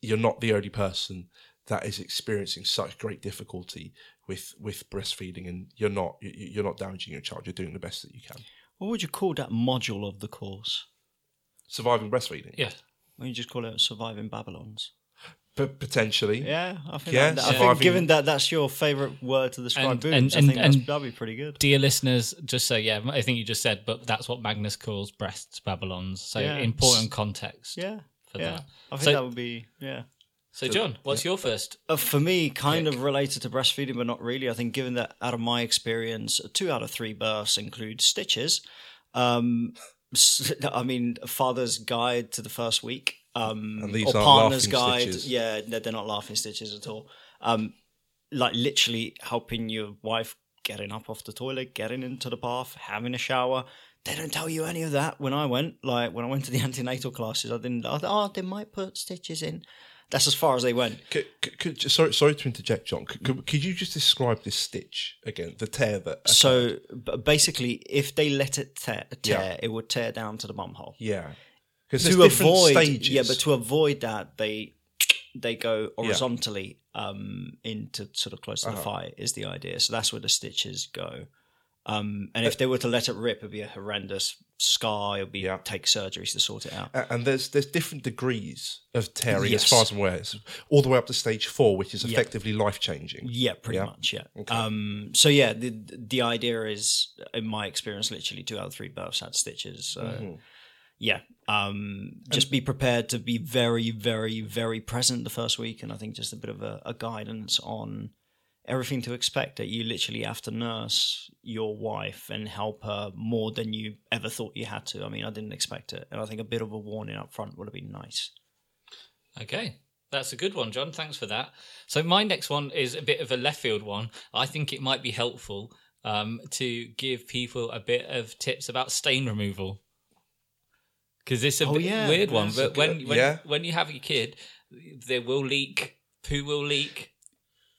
You're not the only person that is experiencing such great difficulty with with breastfeeding, and you're not you- you're not damaging your child. You're doing the best that you can. What would you call that module of the course? Surviving breastfeeding, Yeah. Don't you just call it surviving Babylons? P- potentially. Yeah, I think. Yeah, that, I think given that that's your favorite word to describe And- boobs, and- I and- think that's, that'd be pretty good. Dear listeners, just so yeah, I think you just said, but that's what Magnus calls breasts Babylons. So Yeah. important context Yeah, for yeah. that. I think So- that would be yeah. So, John, what's your first? Uh, for me, kind of related to breastfeeding, but not really. I think, given that out of my experience, two out of three births include stitches. Um, s- [laughs] I mean, father's guide to the first week, um, And these or aren't partner's guide. stitches. Yeah, they're, they're not laughing stitches at all. Um, like literally helping your wife getting up off the toilet, getting into the bath, having a shower. They don't tell you any of that when I went. Like when I went to the [laughs] antenatal classes, I didn't. I thought, oh, they might put stitches in. That's as far as they went. Could, could, could, sorry, sorry to interject, John. Could, could, could you just describe this stitch again? The tear that. So basically, if they let it tear, tear Yeah. it would tear down to the bum hole. yeah, because To avoid, stages. yeah, but to avoid that, they they go horizontally um, into sort of close to the Uh-huh. thigh is the idea. So that's where the stitches go. Um, and if they were to let it rip, it'd be a horrendous scar. It'd be Yeah. take surgeries to sort it out. And there's there's different degrees of tearing Yes. as far as I'm aware. It's all the way up to stage four, which is Yeah. effectively life changing. Yeah, pretty Yeah. much. Yeah. Okay. Um, so yeah, the the idea is, in my experience, literally two out of three births had stitches. So Mm-hmm. Yeah, um, just be prepared to be very, very, very present the first week, and I think just a bit of a, a guidance on everything to expect that you literally have to nurse your wife and help her more than you ever thought you had to. I mean, I didn't expect it, and I think a bit of a warning up front would have been nice. Okay. That's a good one, John. Thanks for that. So my next one is a bit of a left field one. I think it might be helpful um, to give people a bit of tips about stain removal because it's a Oh, yeah, weird one. that's But when good- when, yeah. when you have a kid, there will leak, poo will leak.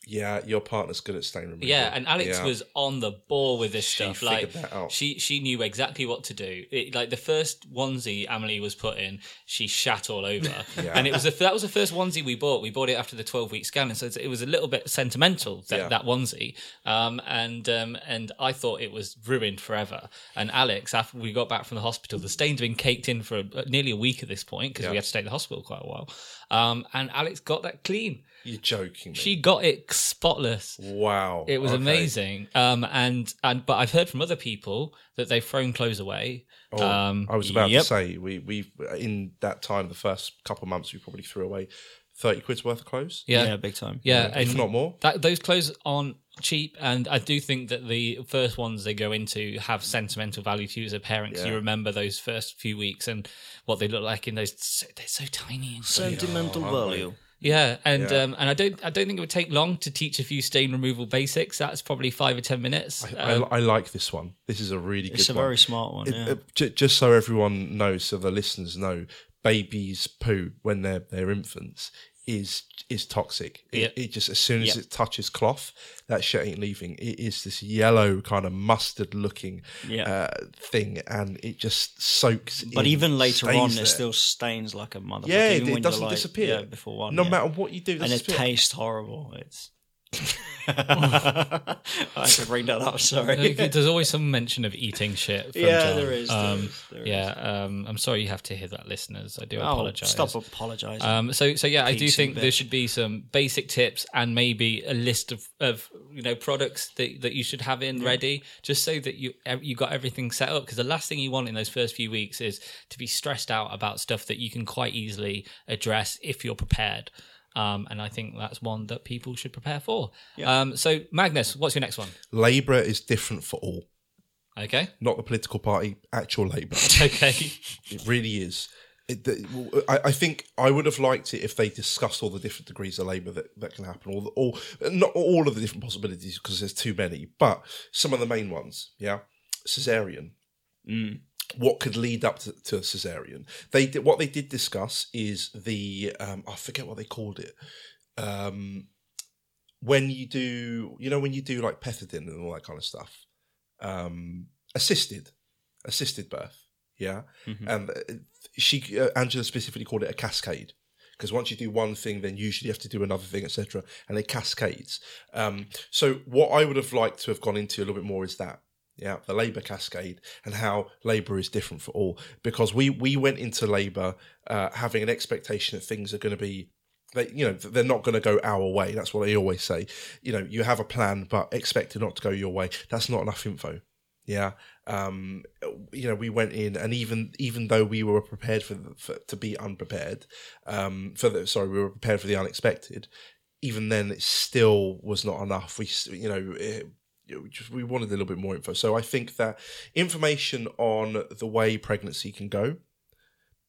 Yeah, your partner's good at stain removal. Yeah, and Alex Yeah. was on the ball with this She stuff. Like that out. she she knew exactly what to do. It, like the first onesie Amelie was put in, she shat all over, [laughs] Yeah. and it was the, that was the first onesie we bought. We bought it after the twelve week scan, and so it was a little bit sentimental that, Yeah. that onesie. Um, and um, and I thought it was ruined forever. And Alex, after we got back from the hospital, the stains had been caked in for uh, nearly a week at this point because we had to stay at the hospital quite a while. Um, and Alex got that clean. You're joking. Me. She got it spotless. wow. It was Okay. amazing. Um, and and but I've heard from other people that they've thrown clothes away. Oh, um, I was about yep. to say we we in that time the first couple of months we probably threw away thirty quid's worth of clothes. yeah, Yeah, yeah, big time. Yeah. If and not more. that those clothes aren't cheap. And I do think that the first ones they go into have sentimental value to you as a parent. Yeah. you remember those first few weeks and what they look like in those. So, they're so tiny and Sentimental value. Yeah, and Yeah. um, and I don't I don't think it would take long to teach a few stain removal basics. That's probably five or ten minutes. I, Um, I, I like this one. This is a really good one. It's a one. very smart one. It- Yeah. ju- just so everyone knows, so the listeners know, babies' poo when they're they're infants is is toxic. It, Yeah. it just as soon as Yeah. it touches cloth, that shit ain't leaving. It is this yellow kind of mustard looking Yeah. uh, thing, and it just soaks. but in, even later on, there. it still stains like a motherfucker. yeah, it, it doesn't like- disappear. Yeah, before one. no yeah. matter what you do, it and it tastes horrible. It's. [laughs] I should bring that up. Sorry. There's always some mention of eating shit. From Yeah, John. there is, there Um, is, there yeah, um, I'm sorry you have to hear that, listeners. I do Oh, apologize. stop apologizing. Um, so, so yeah, I do think there should be some basic tips and maybe a list of, of you know products that, that you should have in ready, just so that you you got everything set up. Because the last thing you want in those first few weeks is to be stressed out about stuff that you can quite easily address if you're prepared. Um, and I think that's one that people should prepare for. Um, so, Magnus, what's your next one? Labour is different for all, Okay. not the political party. Actual Labour. [laughs] Okay. It really is. It, the, I, I think I would have liked it if they discussed all the different degrees of labour that, that can happen, all, the, all not all of the different possibilities because there's too many, but some of the main ones. Yeah, cesarean. Mm. What could lead up to, to a cesarean? They did what they did discuss is the um, I forget what they called it. Um, when you do, you know, when you do like pethidine and all that kind of stuff, um, assisted, assisted birth. Yeah, Mhm. and uh, she uh, Angela specifically called it a cascade because once you do one thing, then usually you have to do another thing, etc. And it cascades. Um, so what I would have liked to have gone into a little bit more is that. Yeah, the labour cascade and how labour is different for all. Because we we went into labour uh, having an expectation that things are going to be they, you know they're not going to go our way. That's what I always say. You know you have a plan but expect it not to go your way. That's not enough info. Yeah. Um you know we went in and even even though we were prepared for, for to be unprepared um for the sorry we were prepared for the unexpected even then it still was not enough. We you know it, just we wanted a little bit more info so i think that information on the way pregnancy can go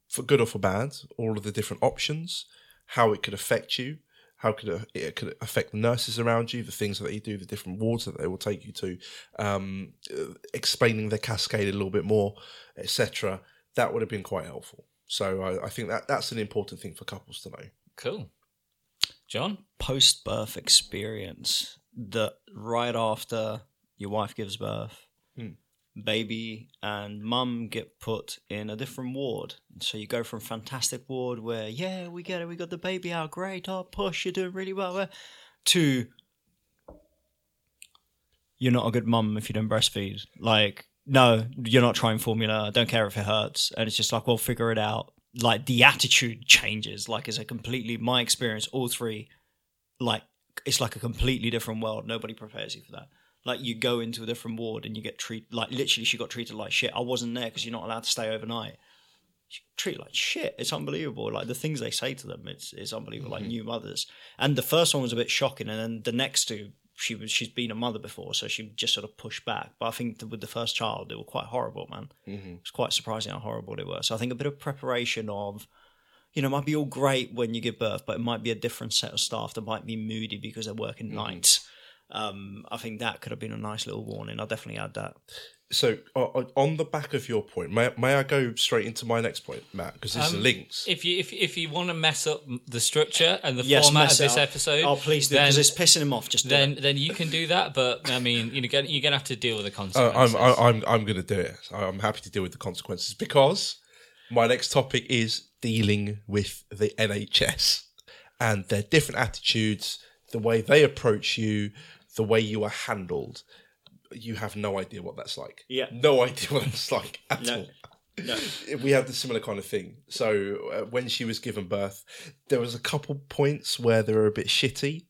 for good or for bad all of the different options how it could affect you how could it, it could affect the nurses around you, the things that they do, the different wards that they will take you to, um, uh, explaining the cascade a little bit more, etc. That would have been quite helpful. So I, I think that that's an important thing for couples to know. Cool. John? Post birth experience that right after your wife gives birth, Hmm. baby and mum get put in a different ward. So you go from fantastic ward where, yeah, we get it, we got the baby out, great, oh, push, you're doing really well, to you're not a good mum if you don't breastfeed. Like, no, you're not trying formula. I don't care if it hurts. And it's just like, well, figure it out. Like the attitude [laughs] changes. Like it's a completely my experience. All three, like it's like a completely different world. Nobody prepares you for that. Like you go into a different ward and you get treated like literally she got treated like shit. I wasn't there because you're not allowed to stay overnight. She got treated like shit. It's unbelievable. Like the things they say to them, it's it's unbelievable. Like new mothers. And the first one was a bit shocking, and then the next two she was she's been a mother before, so she just sort of pushed back. But I think with the first child, they were quite horrible, man. Mm-hmm. It's quite surprising how horrible they were. So I think a bit of preparation of, you know, it might be all great when you give birth, but it might be a different set of staff that might be moody because they're working Mm-hmm. nights. Um, I think that could have been a nice little warning. I'll definitely add that. So, uh, on the back of your point, may, may I go straight into my next point, Matt? Because this Um, links. If you if if you want to mess up the structure and the Yes, format of this up. episode, Oh, please do then, because it's pissing him off. Just do then it. then you can do that. But I mean, you know, you're gonna- you're gonna have to deal with the Uh, consequences. I'm I- I'm I'm going to do it. I'm happy to deal with the consequences because my next topic is dealing with the NHS and their different attitudes, the way they approach you, the way you are handled. You have no idea what that's like. Yeah. no idea what it's like at No. all. No. [laughs] we had the similar kind of thing. So uh, when she was given birth, there was a couple points where they were a bit shitty.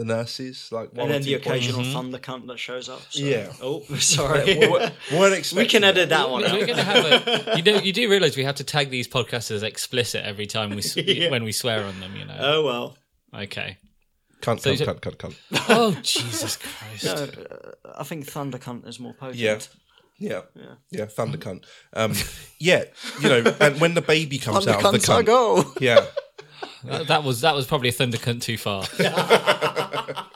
The nurses, like one And then the two points. occasional thunder cunt that shows up. so- Yeah. Oh, [laughs] sorry. [laughs] We weren't we expecting can edit that. that one We're out. going to have a. [laughs] You know, you do realize we have to tag these podcasts as explicit every time we Yeah. when we swear on them. You know. Oh well. okay. Cunt, So cunt, you- cunt, cunt, cunt. Oh Jesus Christ! No, uh, I think thunder cunt is more potent. Yeah. Yeah, yeah, thunder cunt. Um, yeah, you know, and when the baby comes Thunder out of the cunts I cunt, go. yeah, That, that was that was probably a thunder cunt too far. [laughs]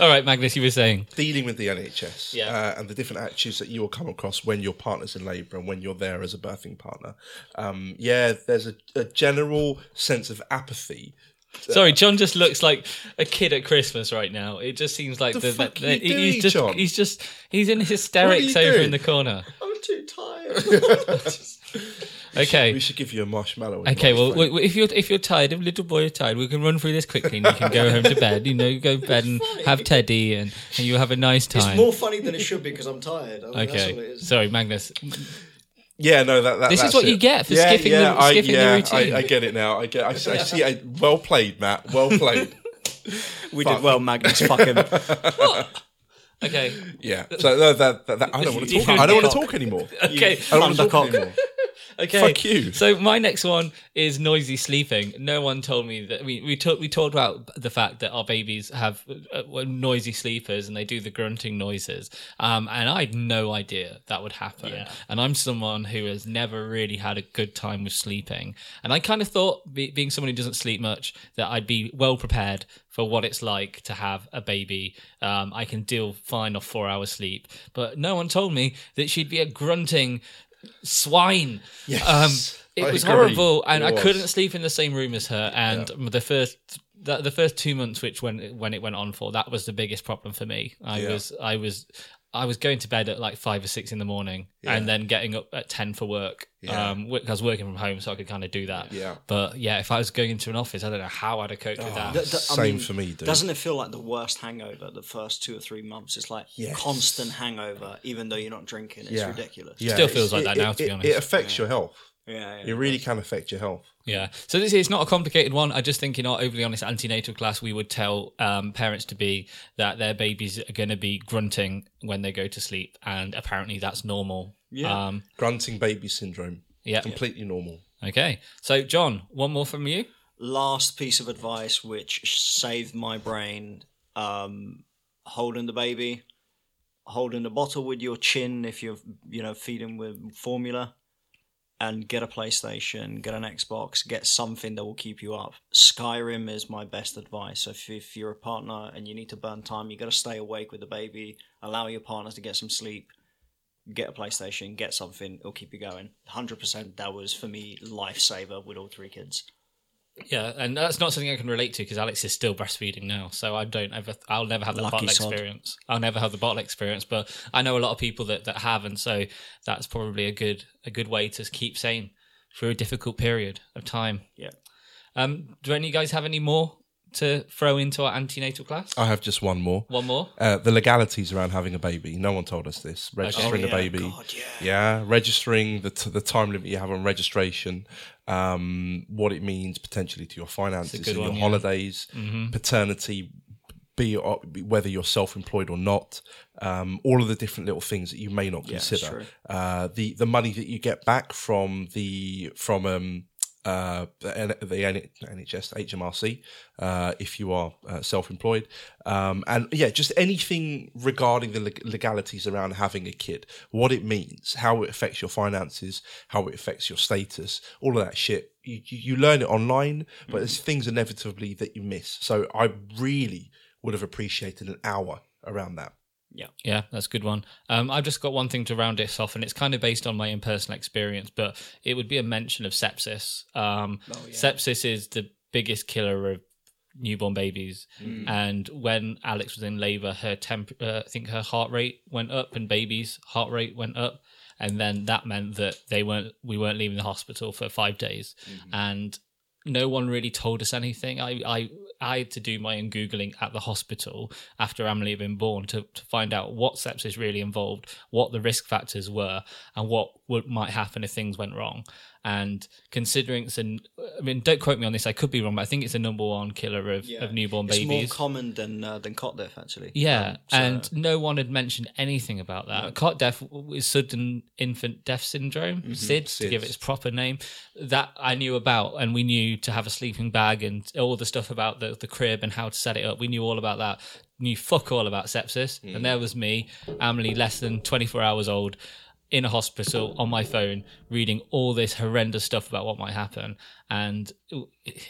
All right, Magnus, you were saying. dealing with the NHS Yeah. uh, and the different attitudes that you will come across when your partner's in labour and when you're there as a birthing partner. Um, yeah, there's a, a general sense of apathy. Sorry, John just looks like a kid at Christmas right now. It just seems like The the, fuck the- are you he's doing, just John? he's just he's in hysterics you over doing? in the corner. I'm too tired. [laughs] [laughs] Okay. We should give you a marshmallow. Okay, rice well, flake. w- if you're if you're tired, if little boy is tired, we can run through this quickly, and you can go home to bed. You know, go to bed and have Teddy, and, and you have a nice time. it's more funny than it should be because I'm tired. I mean, That's all it okay, sorry, Magnus. yeah, no, that, that This is what it. you get for yeah, skipping yeah, the- I, skipping the yeah, routine. I, I get it now. I get. I, see- I see. I, [laughs] well played, Matt. Well played. [laughs] We Fuck. did well, Magnus. Fuck him. Okay, Yeah. So no, that, that, that I don't want to talk. I don't want to talk anymore. okay, I don't want to talk anymore. Okay. Fuck you. So my next one is noisy sleeping. No one told me that we we talked we talked about the fact that our babies have uh, uh, noisy sleepers and they do the grunting noises. Um, and I had no idea that would happen. Yeah. And I'm someone who has never really had a good time with sleeping. And I kind of thought, be, being someone who doesn't sleep much, that I'd be well prepared for what it's like to have a baby. Um, I can deal fine off four hours sleep. But no one told me that she'd be a grunting swine. Yes, Um, it I was agree. horrible, and I couldn't sleep in the same room as her. And the first, the, the first two months, which when when it went on for, that was the biggest problem for me. I Yeah. was, I was, I was going to bed at like five or six in the morning, and then getting up at ten for work. Yeah. Um, I was working from home, so I could kind of do that. Yeah. But yeah, if I was going into an office, I don't know how I'd have coped with that. Th- th- I Same mean, for me, dude. Doesn't it feel like the worst hangover the first two or three months? It's like Yes. constant hangover, even though you're not drinking. It's Yeah. ridiculous. Yeah, Still feels like it- that now, it- to be honest. It affects your health. Yeah, yeah. It really can affect your health. Yeah. So this is not a complicated one. I just think in our overly honest antenatal class, we would tell um, parents to be that their babies are going to be grunting when they go to sleep, and apparently that's normal. Yeah. Um, Grunting baby syndrome. yeah. Completely normal. Okay. So John, one more from you. Last piece of advice which saved my brain: um, holding the baby, holding the bottle with your chin if you're you know feeding with formula, and get a PlayStation, get an Xbox, get something that will keep you up. Skyrim is my best advice. If if you're a partner and you need to burn time, you got to stay awake with the baby. Allow your partner to get some sleep. Get a PlayStation, get something. It'll keep you going. Hundred percent. That was for me lifesaver with all three kids. Yeah, and that's not something I can relate to because Alex is still breastfeeding now, so I don't ever, I'll never have the Lucky bottle sod. experience. I'll never have the bottle experience, but I know a lot of people that that have, and so that's probably a good a good way to keep sane through a difficult period of time. Yeah. Um, do any of you guys have any more to throw into our antenatal class? I have just one more. One more. Uh, the legalities around having a baby. No one told us this. Registering Oh, a baby. God, yeah. Yeah, registering the t- the time limit you have on registration, um, what it means potentially to your finances good and your one, yeah. holidays, paternity, be it- be whether you're self-employed or not, um, all of the different little things that you may not Yeah, consider. true. Uh, the the money that you get back from the from um, uh, the, the NHS, HMRC, uh, if you are uh, self-employed, um, and yeah, just anything regarding the legalities around having a kid, what it means, how it affects your finances, how it affects your status, all of that shit. You, you you learn it online, but there's things inevitably that you miss. So I really would have appreciated an hour around that. Yeah, Yeah, that's a good one. Um, I've just got one thing to round this off, and it's kind of based on my own personal experience, but it would be a mention of sepsis. Um, Oh, yeah. Sepsis is the biggest killer of newborn babies, Mm. and when Alex was in labour, her temp, uh, I think her heart rate went up, and baby's heart rate went up, and then that meant that they weren't, we weren't leaving the hospital for five days, and no one really told us anything. I, I, I had to do my own googling at the hospital after Emily had been born to, to find out what sepsis really involved, what the risk factors were, and what would, might happen if things went wrong. And considering it's an, I mean, don't quote me on this. I could be wrong, but I think it's the number one killer of, Yeah. of newborn It's more common than uh, than cot death, actually. Yeah, Um, so- and no one had mentioned anything about that. Cot death is sudden infant death syndrome, Mm-hmm. SIDS, to give it its proper name. That I knew about, and we knew to have a sleeping bag and all the stuff about the, the crib and how to set it up. We knew all about that. Knew fuck all about sepsis, Mm. and there was me, Emily, less than twenty four hours old. In a hospital on my phone, reading all this horrendous stuff about what might happen, and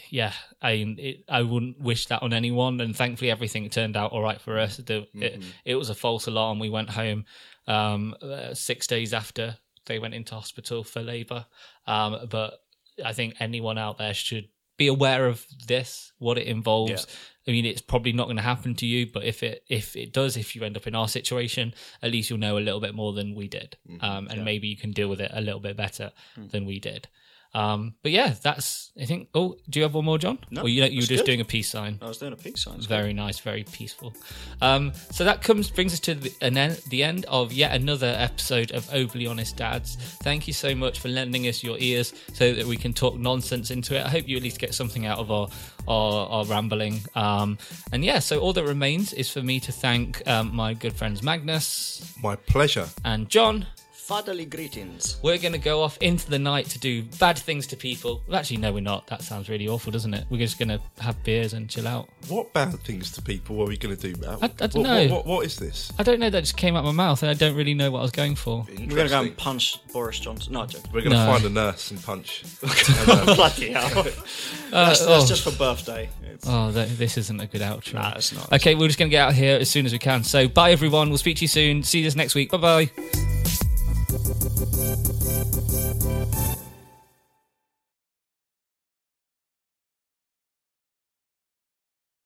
yeah, I it, I wouldn't wish that on anyone. And thankfully, everything turned out all right for us. The, it, it was a false alarm. We went home um, uh, six days after they went into hospital for labour. Um, but I think anyone out there should be aware of this, what it involves. I mean, it's probably not going to happen to you, but if it if it does, if you end up in our situation, at least you'll know a little bit more than we did, um, and maybe you can deal with it a little bit better than we did. Um, but yeah, that's I think. Oh, do you have one more, John? No, or you you were just good. doing a peace sign. I was doing a peace sign. it's Very nice, very peaceful. Um, so that comes brings us to the, an en- the end of yet another episode of Overly Honest Dads. Thank you so much for lending us your ears so that we can talk nonsense into it. I hope you at least get something out of our our, our rambling. Um, and yeah, so all that remains is for me to thank um, my good friends Magnus My pleasure. and John. Fatherly greetings. We're going to go off into the night to do bad things to people. Well, actually, no, we're not. That sounds really awful, doesn't it? We're just going to have beers and chill out. What bad things to people are we going to do, Matt? I- I don't what, know. What, what, what is this? I don't know. That just came out my mouth, and I don't really know what I was going for. We're gonna go and punch Boris Johnson. No, I'm joking. We're going to No. find a nurse and punch. [laughs] and, uh, [laughs] Bloody hell. [laughs] Uh, That's, that's oh. just for birthday. It's, Oh, th- this isn't a good outro. Nah, it's not. Okay, we're just going to get out of here as soon as we can. So, bye everyone. We'll speak to you soon. See you this next week. Bye bye. Thank you.